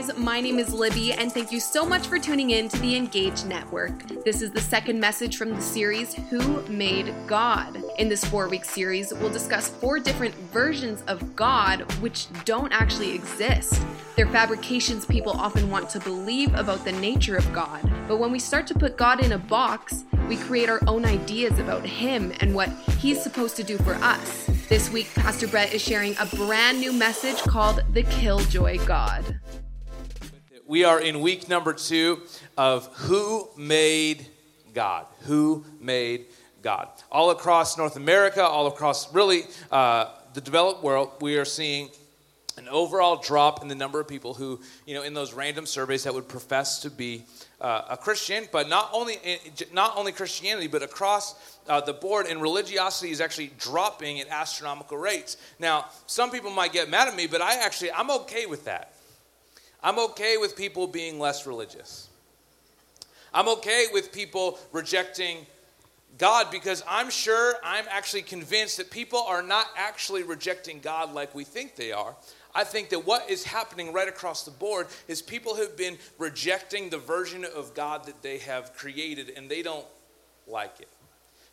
guys, my name is Libby, and thank you so much for tuning in to the Engage Network. This is the second message from the series Who Made God? In this four week series, we'll discuss four different versions of God which don't actually exist. They're fabrications people often want to believe about the nature of God, but when we start to put God in a box, we create our own ideas about Him and what He's supposed to do for us. This week, Pastor Brett is sharing a brand new message called The Killjoy God. We are in week number two of Who Made God? Who Made God? All across North America, all across really uh, the developed world, we are seeing an overall drop in the number of people who, you know, in those random surveys that would profess to be uh, a Christian, but not only not only Christianity, but across uh, the board, and religiosity is actually dropping at astronomical rates. Now, some people might get mad at me, but I actually I'm okay with that. I'm okay with people being less religious. I'm okay with people rejecting God because I'm sure, I'm actually convinced that people are not actually rejecting God like we think they are. I think that what is happening right across the board is people have been rejecting the version of God that they have created and they don't like it.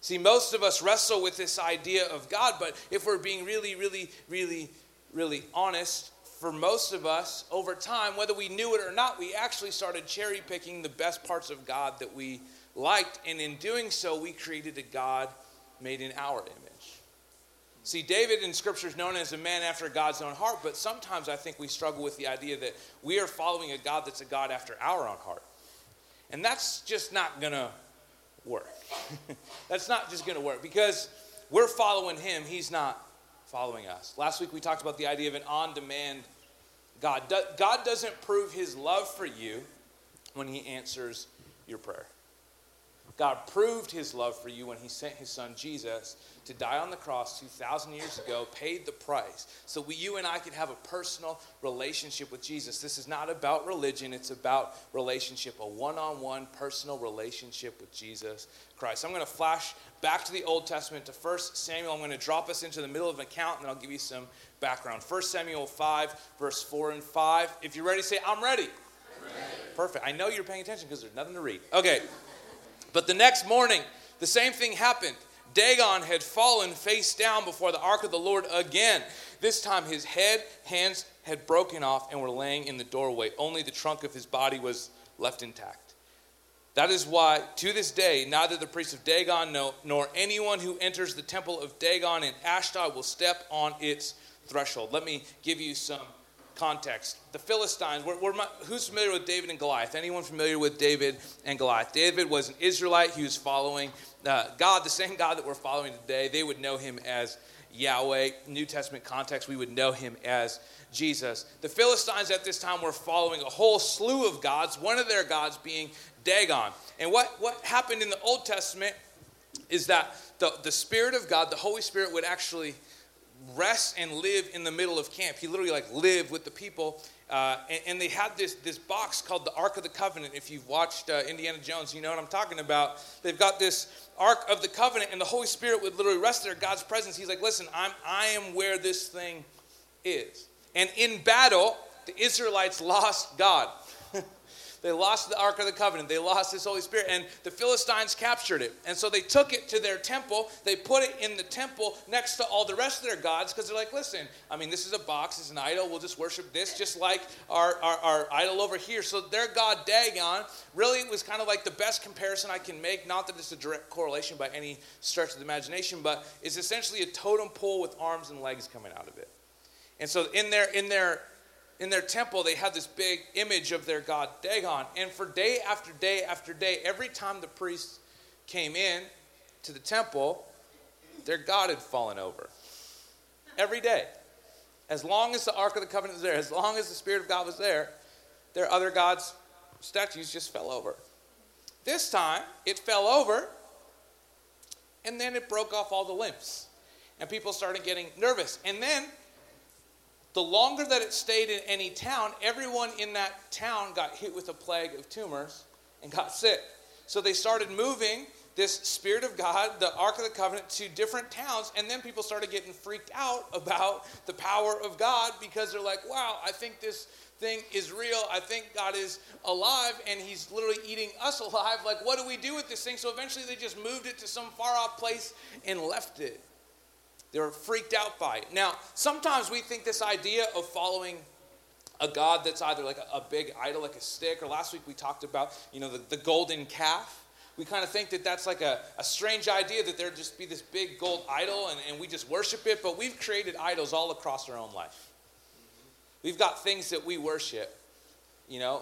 See, most of us wrestle with this idea of God, but if we're being really, really, really, really honest, for most of us, over time, whether we knew it or not, we actually started cherry picking the best parts of God that we liked. And in doing so, we created a God made in our image. See, David in Scripture is known as a man after God's own heart, but sometimes I think we struggle with the idea that we are following a God that's a God after our own heart. And that's just not going to work. that's not just going to work because we're following him, he's not following us. Last week we talked about the idea of an on demand God. God doesn't prove his love for you when he answers your prayer. God proved his love for you when he sent his son Jesus to die on the cross 2,000 years ago, paid the price. So we, you and I could have a personal relationship with Jesus. This is not about religion, it's about relationship, a one on one personal relationship with Jesus Christ. I'm going to flash back to the Old Testament to 1 Samuel. I'm going to drop us into the middle of an account and then I'll give you some background. 1 Samuel 5, verse 4 and 5. If you're ready, say, I'm ready. I'm ready. Perfect. I know you're paying attention because there's nothing to read. Okay. But the next morning, the same thing happened. Dagon had fallen face down before the ark of the Lord again. This time his head, hands had broken off and were laying in the doorway. Only the trunk of his body was left intact. That is why, to this day, neither the priest of Dagon nor anyone who enters the temple of Dagon in Ashdod will step on its threshold. Let me give you some context. The Philistines, we're, we're, who's familiar with David and Goliath? Anyone familiar with David and Goliath? David was an Israelite. He was following uh, God, the same God that we're following today. They would know him as Yahweh. New Testament context, we would know him as Jesus. The Philistines at this time were following a whole slew of gods, one of their gods being Dagon. And what, what happened in the Old Testament is that the, the Spirit of God, the Holy Spirit, would actually rest and live in the middle of camp. He literally like lived with the people. Uh, and, and, they had this, this box called the Ark of the Covenant. If you've watched uh, Indiana Jones, you know what I'm talking about. They've got this Ark of the Covenant, and the Holy Spirit would literally rest there, God's presence. He's like, listen, I'm, I am where this thing is. And in battle, the Israelites lost God. They lost the Ark of the Covenant. They lost His Holy Spirit. And the Philistines captured it. And so they took it to their temple. They put it in the temple next to all the rest of their gods because they're like, listen, I mean, this is a box, it's an idol. We'll just worship this just like our, our, our idol over here. So their god Dagon really was kind of like the best comparison I can make. Not that it's a direct correlation by any stretch of the imagination, but it's essentially a totem pole with arms and legs coming out of it. And so in their in their in their temple, they had this big image of their god Dagon. And for day after day after day, every time the priests came in to the temple, their god had fallen over. Every day. As long as the Ark of the Covenant was there, as long as the Spirit of God was there, their other gods' statues just fell over. This time, it fell over, and then it broke off all the limbs. And people started getting nervous. And then the longer that it stayed in any town, everyone in that town got hit with a plague of tumors and got sick. So they started moving this Spirit of God, the Ark of the Covenant, to different towns. And then people started getting freaked out about the power of God because they're like, wow, I think this thing is real. I think God is alive and He's literally eating us alive. Like, what do we do with this thing? So eventually they just moved it to some far off place and left it. They were freaked out by it. Now, sometimes we think this idea of following a God that's either like a, a big idol, like a stick, or last week we talked about, you know, the, the golden calf we kind of think that that's like a, a strange idea that there'd just be this big gold idol and, and we just worship it, but we've created idols all across our own life. We've got things that we worship. You know,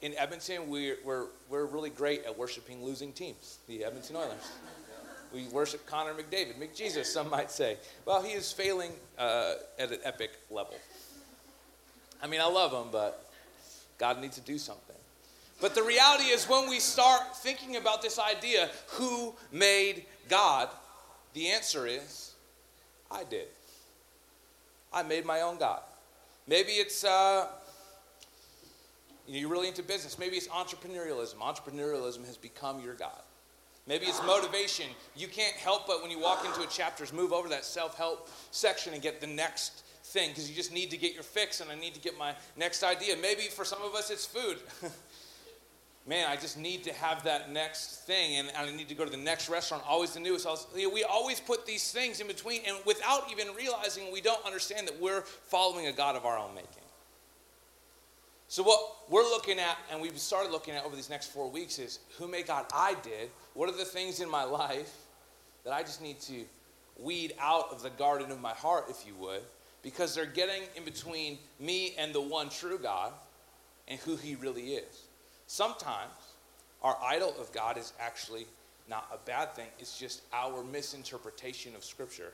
in Edmonton, we're, we're, we're really great at worshiping losing teams, the Edmonton Oilers. We worship Connor McDavid, McJesus, some might say. Well, he is failing uh, at an epic level. I mean, I love him, but God needs to do something. But the reality is, when we start thinking about this idea, who made God? The answer is, I did. I made my own God. Maybe it's, uh, you're really into business. Maybe it's entrepreneurialism. Entrepreneurialism has become your God. Maybe it's motivation. You can't help but when you walk into a chapter, move over that self help section and get the next thing because you just need to get your fix and I need to get my next idea. Maybe for some of us, it's food. man, I just need to have that next thing, and I need to go to the next restaurant, always the newest. We always put these things in between, and without even realizing, we don't understand that we're following a God of our own making. So, what we're looking at, and we've started looking at over these next four weeks, is who made God I did? What are the things in my life that I just need to weed out of the garden of my heart, if you would, because they're getting in between me and the one true God and who He really is. Sometimes our idol of God is actually not a bad thing, it's just our misinterpretation of Scripture.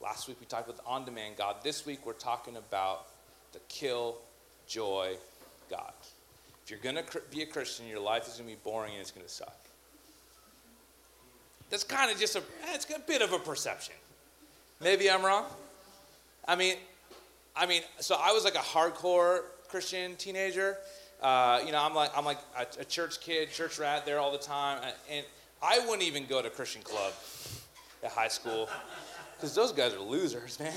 Last week we talked about the on demand God. This week we're talking about the kill joy God. If you're going to be a Christian, your life is going to be boring and it's going to suck. That's kind of just a, it's a bit of a perception. Maybe I'm wrong. I mean, I mean, so I was like a hardcore Christian teenager, uh, you know, I'm like I'm like a, a, church kid, church rat there all the time, and I wouldn't even go to Christian club at high school because those guys are losers, man.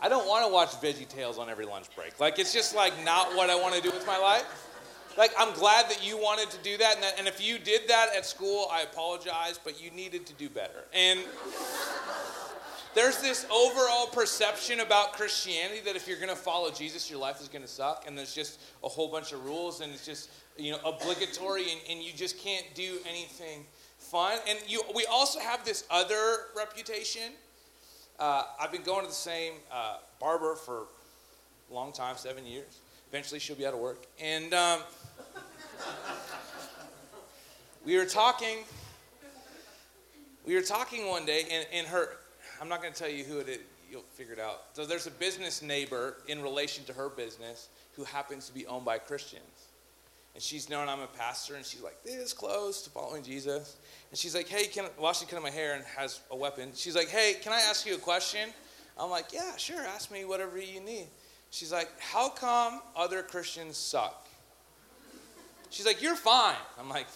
I don't want to watch Veggie Tales on every lunch break. Like it's just like not what I want to do with my life. Like I'm glad that you wanted to do that, and, that, and if you did that at school, I apologize, but you needed to do better. And there's this overall perception about Christianity that if you're going to follow Jesus, your life is going to suck, and there's just a whole bunch of rules, and it's just you know obligatory, and, and you just can't do anything fun. And you, we also have this other reputation. Uh, I've been going to the same uh, barber for a long time, seven years. Eventually, she'll be out of work, and um, we were talking. We were talking one day, and, and her I'm not going to tell you who it is. You'll figure it out. So there's a business neighbor in relation to her business who happens to be owned by Christians. And she's known I'm a pastor, and she's like this close to following Jesus. And she's like, hey, can while she's cutting my hair and has a weapon, she's like, hey, can I ask you a question? I'm like, yeah, sure, ask me whatever you need. She's like, how come other Christians suck? She's like, you're fine. I'm like,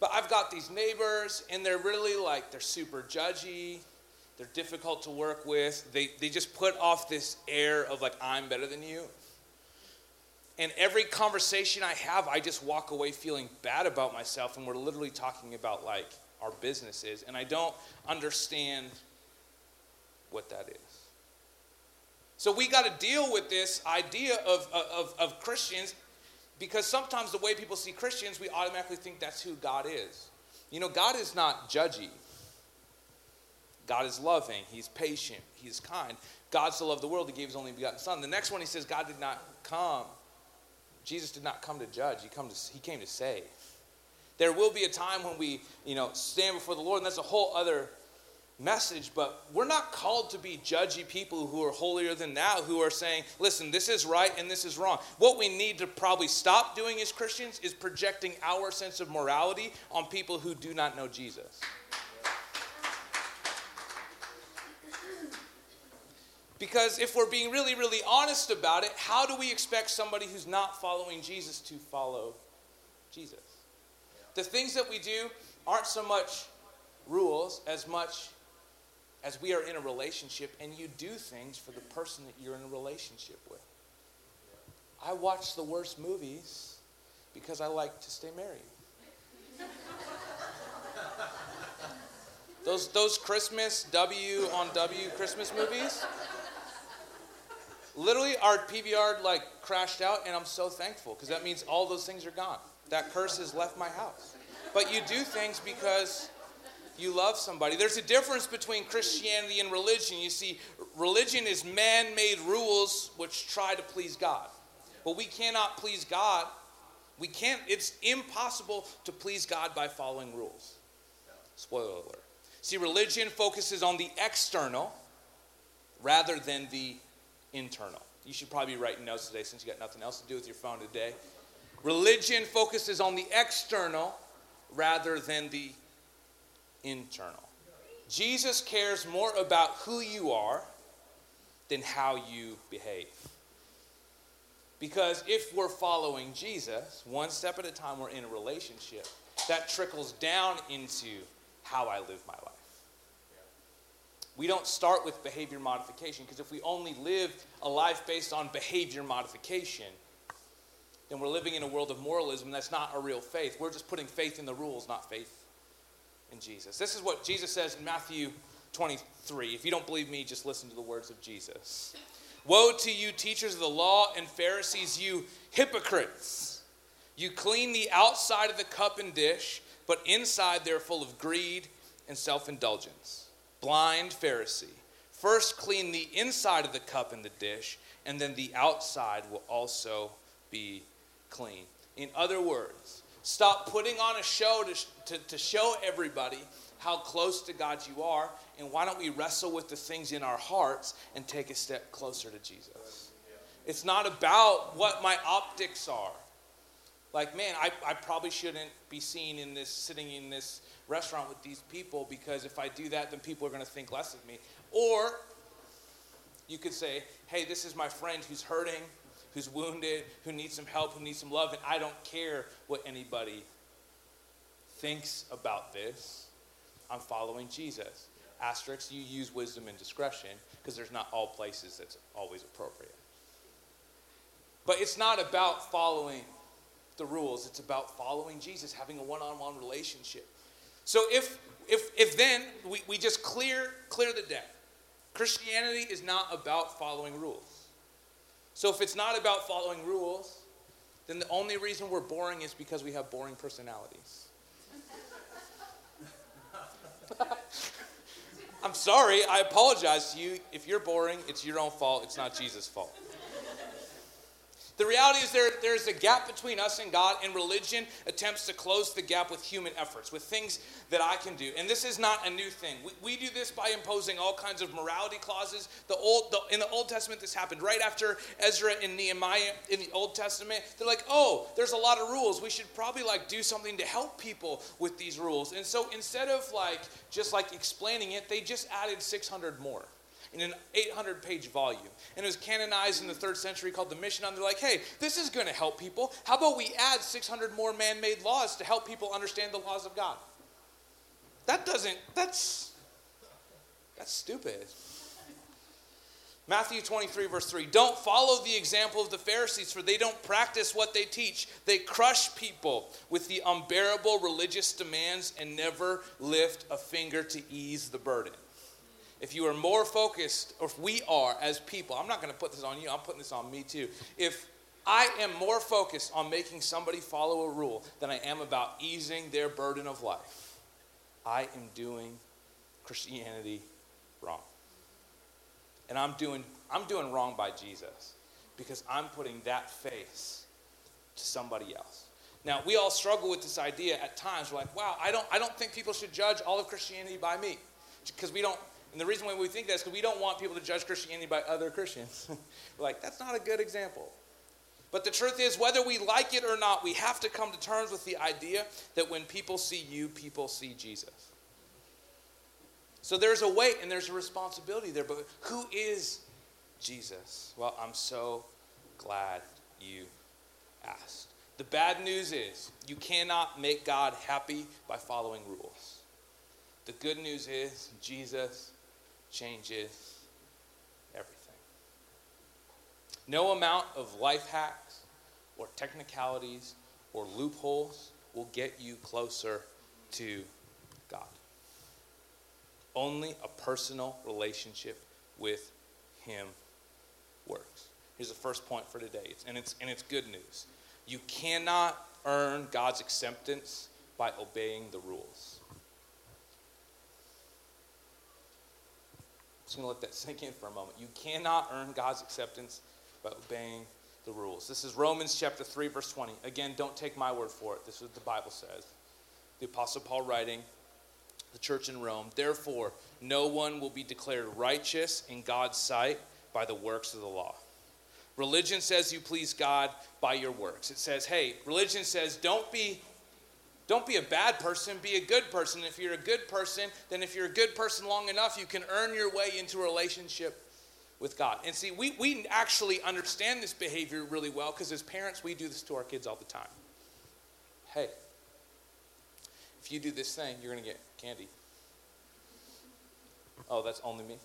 but I've got these neighbors, and they're really like, they're super judgy. They're difficult to work with. They, they just put off this air of like, I'm better than you. And every conversation I have, I just walk away feeling bad about myself. And we're literally talking about like our businesses. And I don't understand what that is. So we got to deal with this idea of, of, of Christians because sometimes the way people see Christians, we automatically think that's who God is. You know, God is not judgy. God is loving. He's patient. He's kind. God so loved the world, he gave his only begotten Son. The next one, he says, God did not come. Jesus did not come to judge. He, come to, he came to save. There will be a time when we, you know, stand before the Lord, and that's a whole other message, but we're not called to be judgy people who are holier than thou, who are saying, listen, this is right and this is wrong. What we need to probably stop doing as Christians is projecting our sense of morality on people who do not know Jesus. Because if we're being really, really honest about it, how do we expect somebody who's not following Jesus to follow Jesus? the things that we do aren't so much rules as much as we are in a relationship and you do things for the person that you're in a relationship with. I watch the worst movies because I like to stay married. those, those Christmas W on W Christmas movies, literally our PVR like crashed out and I'm so thankful because that means all those things are gone. That curse has left my house. But you do things because you love somebody. There's a difference between Christianity and religion. You see, religion is man made rules which try to please God. But we cannot please God. We can't, it's impossible to please God by following rules. Spoiler alert. See, religion focuses on the external rather than the internal. You should probably be writing notes today since you got nothing else to do with your phone today. Religion focuses on the external rather than the internal. Jesus cares more about who you are than how you behave. Because if we're following Jesus, one step at a time, we're in a relationship, that trickles down into how I live my life. We don't start with behavior modification because if we only live a life based on behavior modification, then we're living in a world of moralism. That's not a real faith. We're just putting faith in the rules, not faith in Jesus. This is what Jesus says in Matthew 23. If you don't believe me, just listen to the words of Jesus. Woe to you, teachers of the law and Pharisees, you hypocrites! You clean the outside of the cup and dish, but inside they're full of greed and self indulgence. Blind Pharisee. First clean the inside of the cup and the dish, and then the outside will also be clean. In other words, Stop putting on a show to, to, to show everybody how close to God you are, and why don't we wrestle with the things in our hearts and take a step closer to Jesus? It's not about what my optics are. Like, man, I, I probably shouldn't be seen in this, sitting in this restaurant with these people because if I do that, then people are going to think less of me. Or you could say, hey, this is my friend who's hurting who's wounded, who needs some help, who needs some love, and I don't care what anybody thinks about this. I'm following Jesus. Asterisk, you use wisdom and discretion because there's not all places that's always appropriate. But it's not about following the rules, it's about following Jesus, having a one on one relationship. So if, if, if then we, we just clear, clear the deck, Christianity is not about following rules. So if it's not about following rules, then the only reason we're boring is because we have boring personalities. I'm sorry, I apologize to you. If you're boring, it's your own fault, it's not Jesus' fault. The reality is there, there's a gap between us and God, and religion attempts to close the gap with human efforts, with things that I can do. And this is not a new thing. We, we do this by imposing all kinds of morality clauses. The old, the, in the Old Testament, this happened right after Ezra and Nehemiah in the Old Testament. They're like, oh, there's a lot of rules. We should probably like do something to help people with these rules. And so instead of like just like explaining it, they just added 600 more in an 800 page volume. And it was canonized in the third century called the Mishnah. They're like, hey, this is going to help people. How about we add 600 more man made laws to help people understand the laws of God? That doesn't, that's, that's stupid. Matthew 23, verse 3 Don't follow the example of the Pharisees, for they don't practice what they teach. They crush people with the unbearable religious demands and never lift a finger to ease the burden if you are more focused, or if we are as people, I'm not going to put this on you, I'm putting this on me too. If I am more focused on making somebody follow a rule than I am about easing their burden of life, I am doing Christianity wrong. And I'm doing, I'm doing wrong by Jesus because I'm putting that face to somebody else. Now, we all struggle with this idea at times. We're like, wow, I don't, I don't think people should judge all of Christianity by me because we don't and the reason why we think that is because we don't want people to judge Christianity by other Christians. Like, that's not a good example. But the truth is, whether we like it or not, we have to come to terms with the idea that when people see you, people see Jesus. So there's a weight and there's a responsibility there. But who is Jesus? Well, I'm so glad you asked. The bad news is you cannot make God happy by following rules. The good news is Jesus changes everything. No amount of life hacks or technicalities or loopholes will get you closer to God. Only a personal relationship with Him works. Here's the first point for today, and it's, and it's good news. You cannot earn God's acceptance by obeying the rules. Just going to let that sink in for a moment. You cannot earn God's acceptance by obeying the rules. This is Romans chapter 3, verse 20. Again, don't take my word for it. This is what the Bible says. The Apostle Paul writing, the church in Rome. Therefore, no one will be declared righteous in God's sight by the works of the law. Religion says you please God by your works. It says, hey, religion says don't be don't be a bad person, be a good person. If you're a good person, then if you're a good person long enough, you can earn your way into a relationship with God. And see, we, we actually understand this behavior really well because as parents, we do this to our kids all the time. Hey, if you do this thing, you're going to get candy. Oh, that's only me?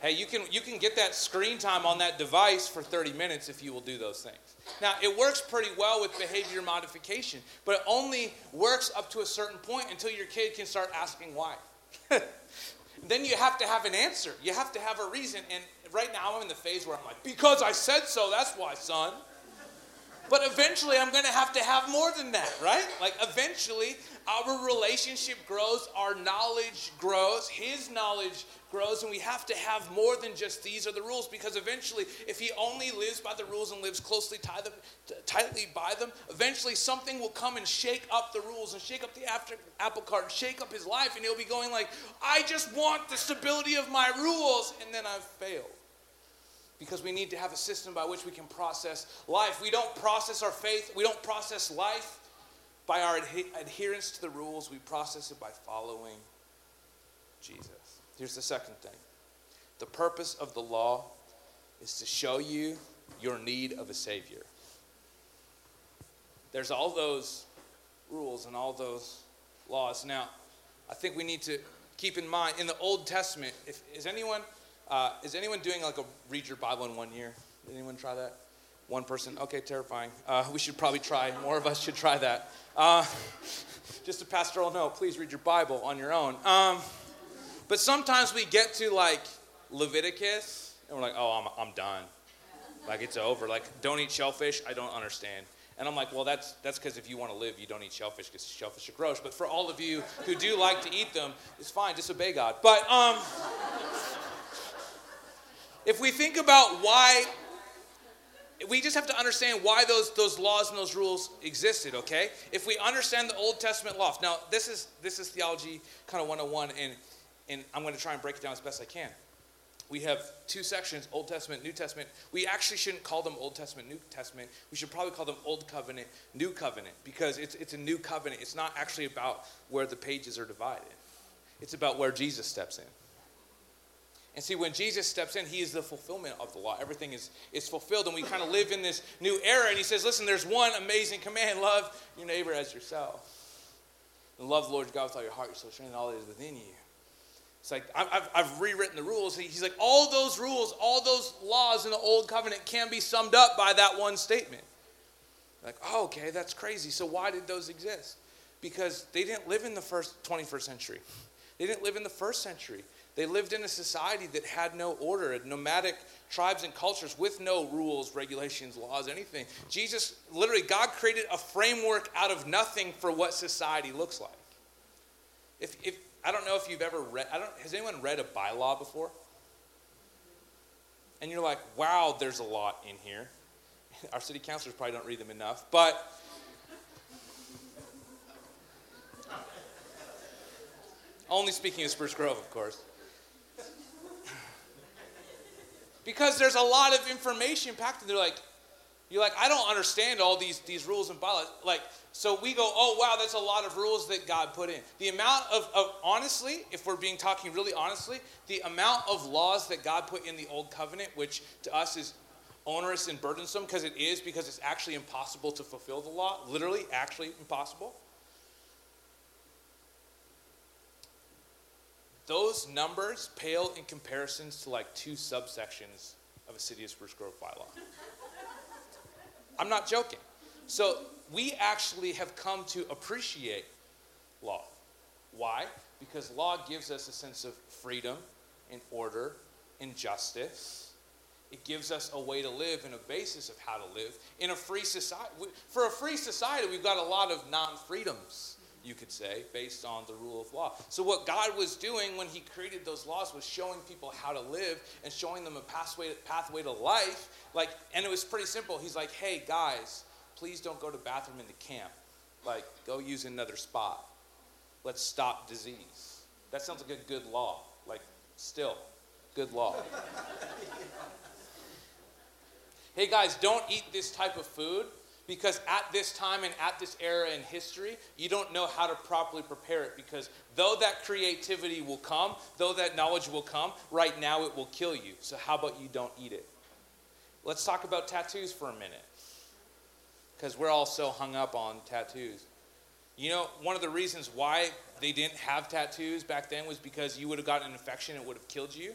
Hey, you can, you can get that screen time on that device for 30 minutes if you will do those things. Now, it works pretty well with behavior modification, but it only works up to a certain point until your kid can start asking why. then you have to have an answer. You have to have a reason. And right now, I'm in the phase where I'm like, because I said so, that's why, son. But eventually, I'm going to have to have more than that, right? Like, eventually, our relationship grows, our knowledge grows, his knowledge grows, and we have to have more than just these are the rules because eventually, if he only lives by the rules and lives closely them, tightly by them, eventually something will come and shake up the rules and shake up the after, apple cart, and shake up his life, and he'll be going like, I just want the stability of my rules, and then I've failed because we need to have a system by which we can process life. We don't process our faith, we don't process life by our adherence to the rules, we process it by following Jesus. Here's the second thing the purpose of the law is to show you your need of a Savior. There's all those rules and all those laws. Now, I think we need to keep in mind in the Old Testament, if, is anyone uh, is anyone doing like a read your Bible in one year? Did anyone try that? One person? Okay, terrifying. Uh, we should probably try. More of us should try that. Uh, just a pastoral note, please read your Bible on your own. Um, but sometimes we get to like Leviticus and we're like, oh, I'm, I'm done. Like it's over. Like, don't eat shellfish. I don't understand. And I'm like, well, that's that's because if you want to live, you don't eat shellfish because shellfish are gross. But for all of you who do like to eat them, it's fine. Disobey God. But um, if we think about why, we just have to understand why those, those laws and those rules existed, okay? If we understand the Old Testament law. now this is, this is theology kind of 101, and, and I'm going to try and break it down as best I can. We have two sections, Old Testament, New Testament. We actually shouldn't call them Old Testament, New Testament. We should probably call them Old Covenant, New Covenant, because it's, it's a new covenant. It's not actually about where the pages are divided, it's about where Jesus steps in. And see, when Jesus steps in, he is the fulfillment of the law. Everything is, is fulfilled, and we kind of live in this new era. And he says, Listen, there's one amazing command love your neighbor as yourself. And love the Lord God with all your heart, your soul, strength, and all that is within you. It's like, I've, I've rewritten the rules. He's like, all those rules, all those laws in the old covenant can be summed up by that one statement. Like, oh, okay, that's crazy. So why did those exist? Because they didn't live in the first 21st century. They didn't live in the first century. They lived in a society that had no order, nomadic tribes and cultures with no rules, regulations, laws, anything. Jesus, literally, God created a framework out of nothing for what society looks like. If, if I don't know if you've ever read, I don't, has anyone read a bylaw before? And you're like, wow, there's a lot in here. Our city councilors probably don't read them enough, but only speaking of Spruce Grove, of course. Because there's a lot of information packed in there. Like, you're like, I don't understand all these, these rules and bylaws. Like, so we go, oh, wow, that's a lot of rules that God put in. The amount of, of, honestly, if we're being talking really honestly, the amount of laws that God put in the old covenant, which to us is onerous and burdensome because it is, because it's actually impossible to fulfill the law. Literally, actually impossible. Those numbers pale in comparisons to like two subsections of a city of Spruce Grove bylaw. I'm not joking. So we actually have come to appreciate law. Why? Because law gives us a sense of freedom and order and justice. It gives us a way to live and a basis of how to live in a free society. For a free society, we've got a lot of non freedoms, you could say, based on the rule of law. So, what God was doing when He created those laws was showing people how to live and showing them a pathway, pathway to life. Like, and it was pretty simple. He's like, hey, guys, please don't go to bathroom in the camp. Like, go use another spot. Let's stop disease. That sounds like a good law. Like, still, good law. hey guys, don't eat this type of food because at this time and at this era in history, you don't know how to properly prepare it because though that creativity will come, though that knowledge will come, right now it will kill you. So, how about you don't eat it? Let's talk about tattoos for a minute because we're all so hung up on tattoos. You know, one of the reasons why they didn't have tattoos back then was because you would have gotten an infection it would have killed you.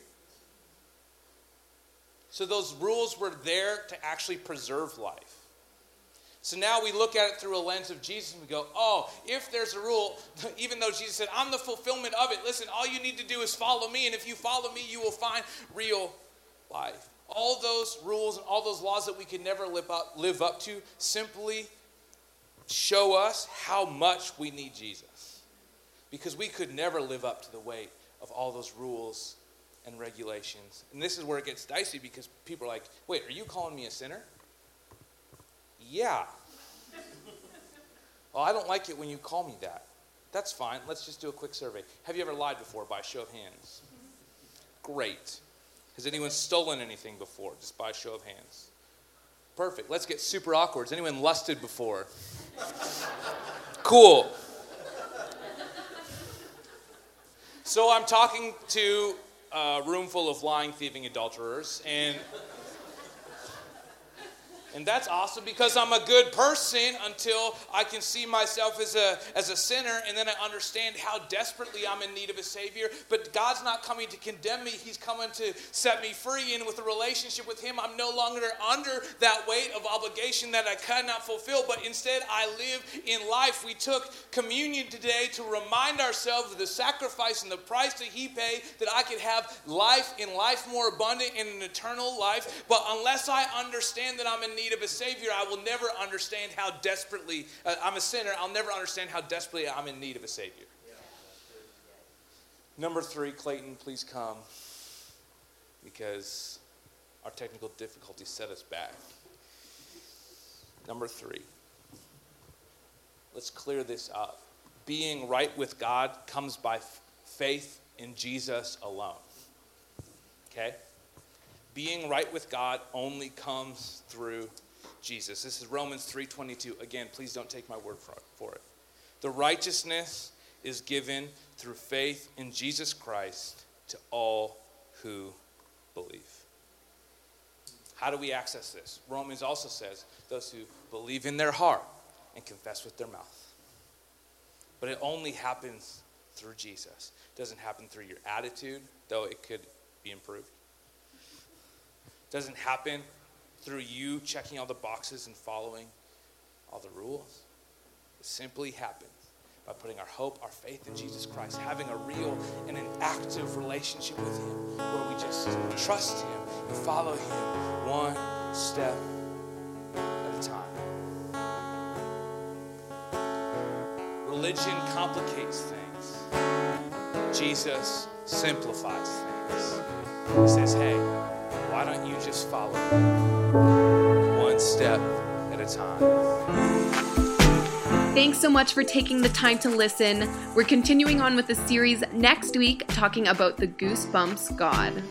So those rules were there to actually preserve life. So now we look at it through a lens of Jesus and we go, oh, if there's a rule, even though Jesus said, I'm the fulfillment of it, listen, all you need to do is follow me, and if you follow me, you will find real life. All those rules and all those laws that we could never live up, live up to simply show us how much we need Jesus. Because we could never live up to the weight of all those rules and regulations. And this is where it gets dicey because people are like, wait, are you calling me a sinner? Yeah. well, I don't like it when you call me that. That's fine. Let's just do a quick survey. Have you ever lied before by show of hands? Great. Has anyone stolen anything before, just by show of hands? Perfect. Let's get super awkward. Has anyone lusted before? cool. So I'm talking to a room full of lying, thieving adulterers, and and that's awesome because I'm a good person until I can see myself as a, as a sinner and then I understand how desperately I'm in need of a Savior. But God's not coming to condemn me, He's coming to set me free. And with a relationship with Him, I'm no longer under that weight of obligation that I cannot fulfill, but instead I live in life. We took communion today to remind ourselves of the sacrifice and the price that He paid that I could have life in life more abundant and an eternal life. But unless I understand that I'm in need, need of a Savior, I will never understand how desperately, uh, I'm a sinner, I'll never understand how desperately I'm in need of a Savior. Number three, Clayton, please come because our technical difficulties set us back. Number three, let's clear this up. Being right with God comes by f- faith in Jesus alone. Okay? Being right with God only comes through Jesus. This is Romans 3:22. Again, please don't take my word for it. The righteousness is given through faith in Jesus Christ to all who believe. How do we access this? Romans also says those who believe in their heart and confess with their mouth. But it only happens through Jesus. It doesn't happen through your attitude, though it could be improved doesn't happen through you checking all the boxes and following all the rules. It simply happens by putting our hope, our faith in Jesus Christ, having a real and an active relationship with Him where we just trust Him and follow Him one step at a time. Religion complicates things, Jesus simplifies things. He says, hey, why don't you just follow me one step at a time? Thanks so much for taking the time to listen. We're continuing on with the series next week, talking about the Goosebumps God.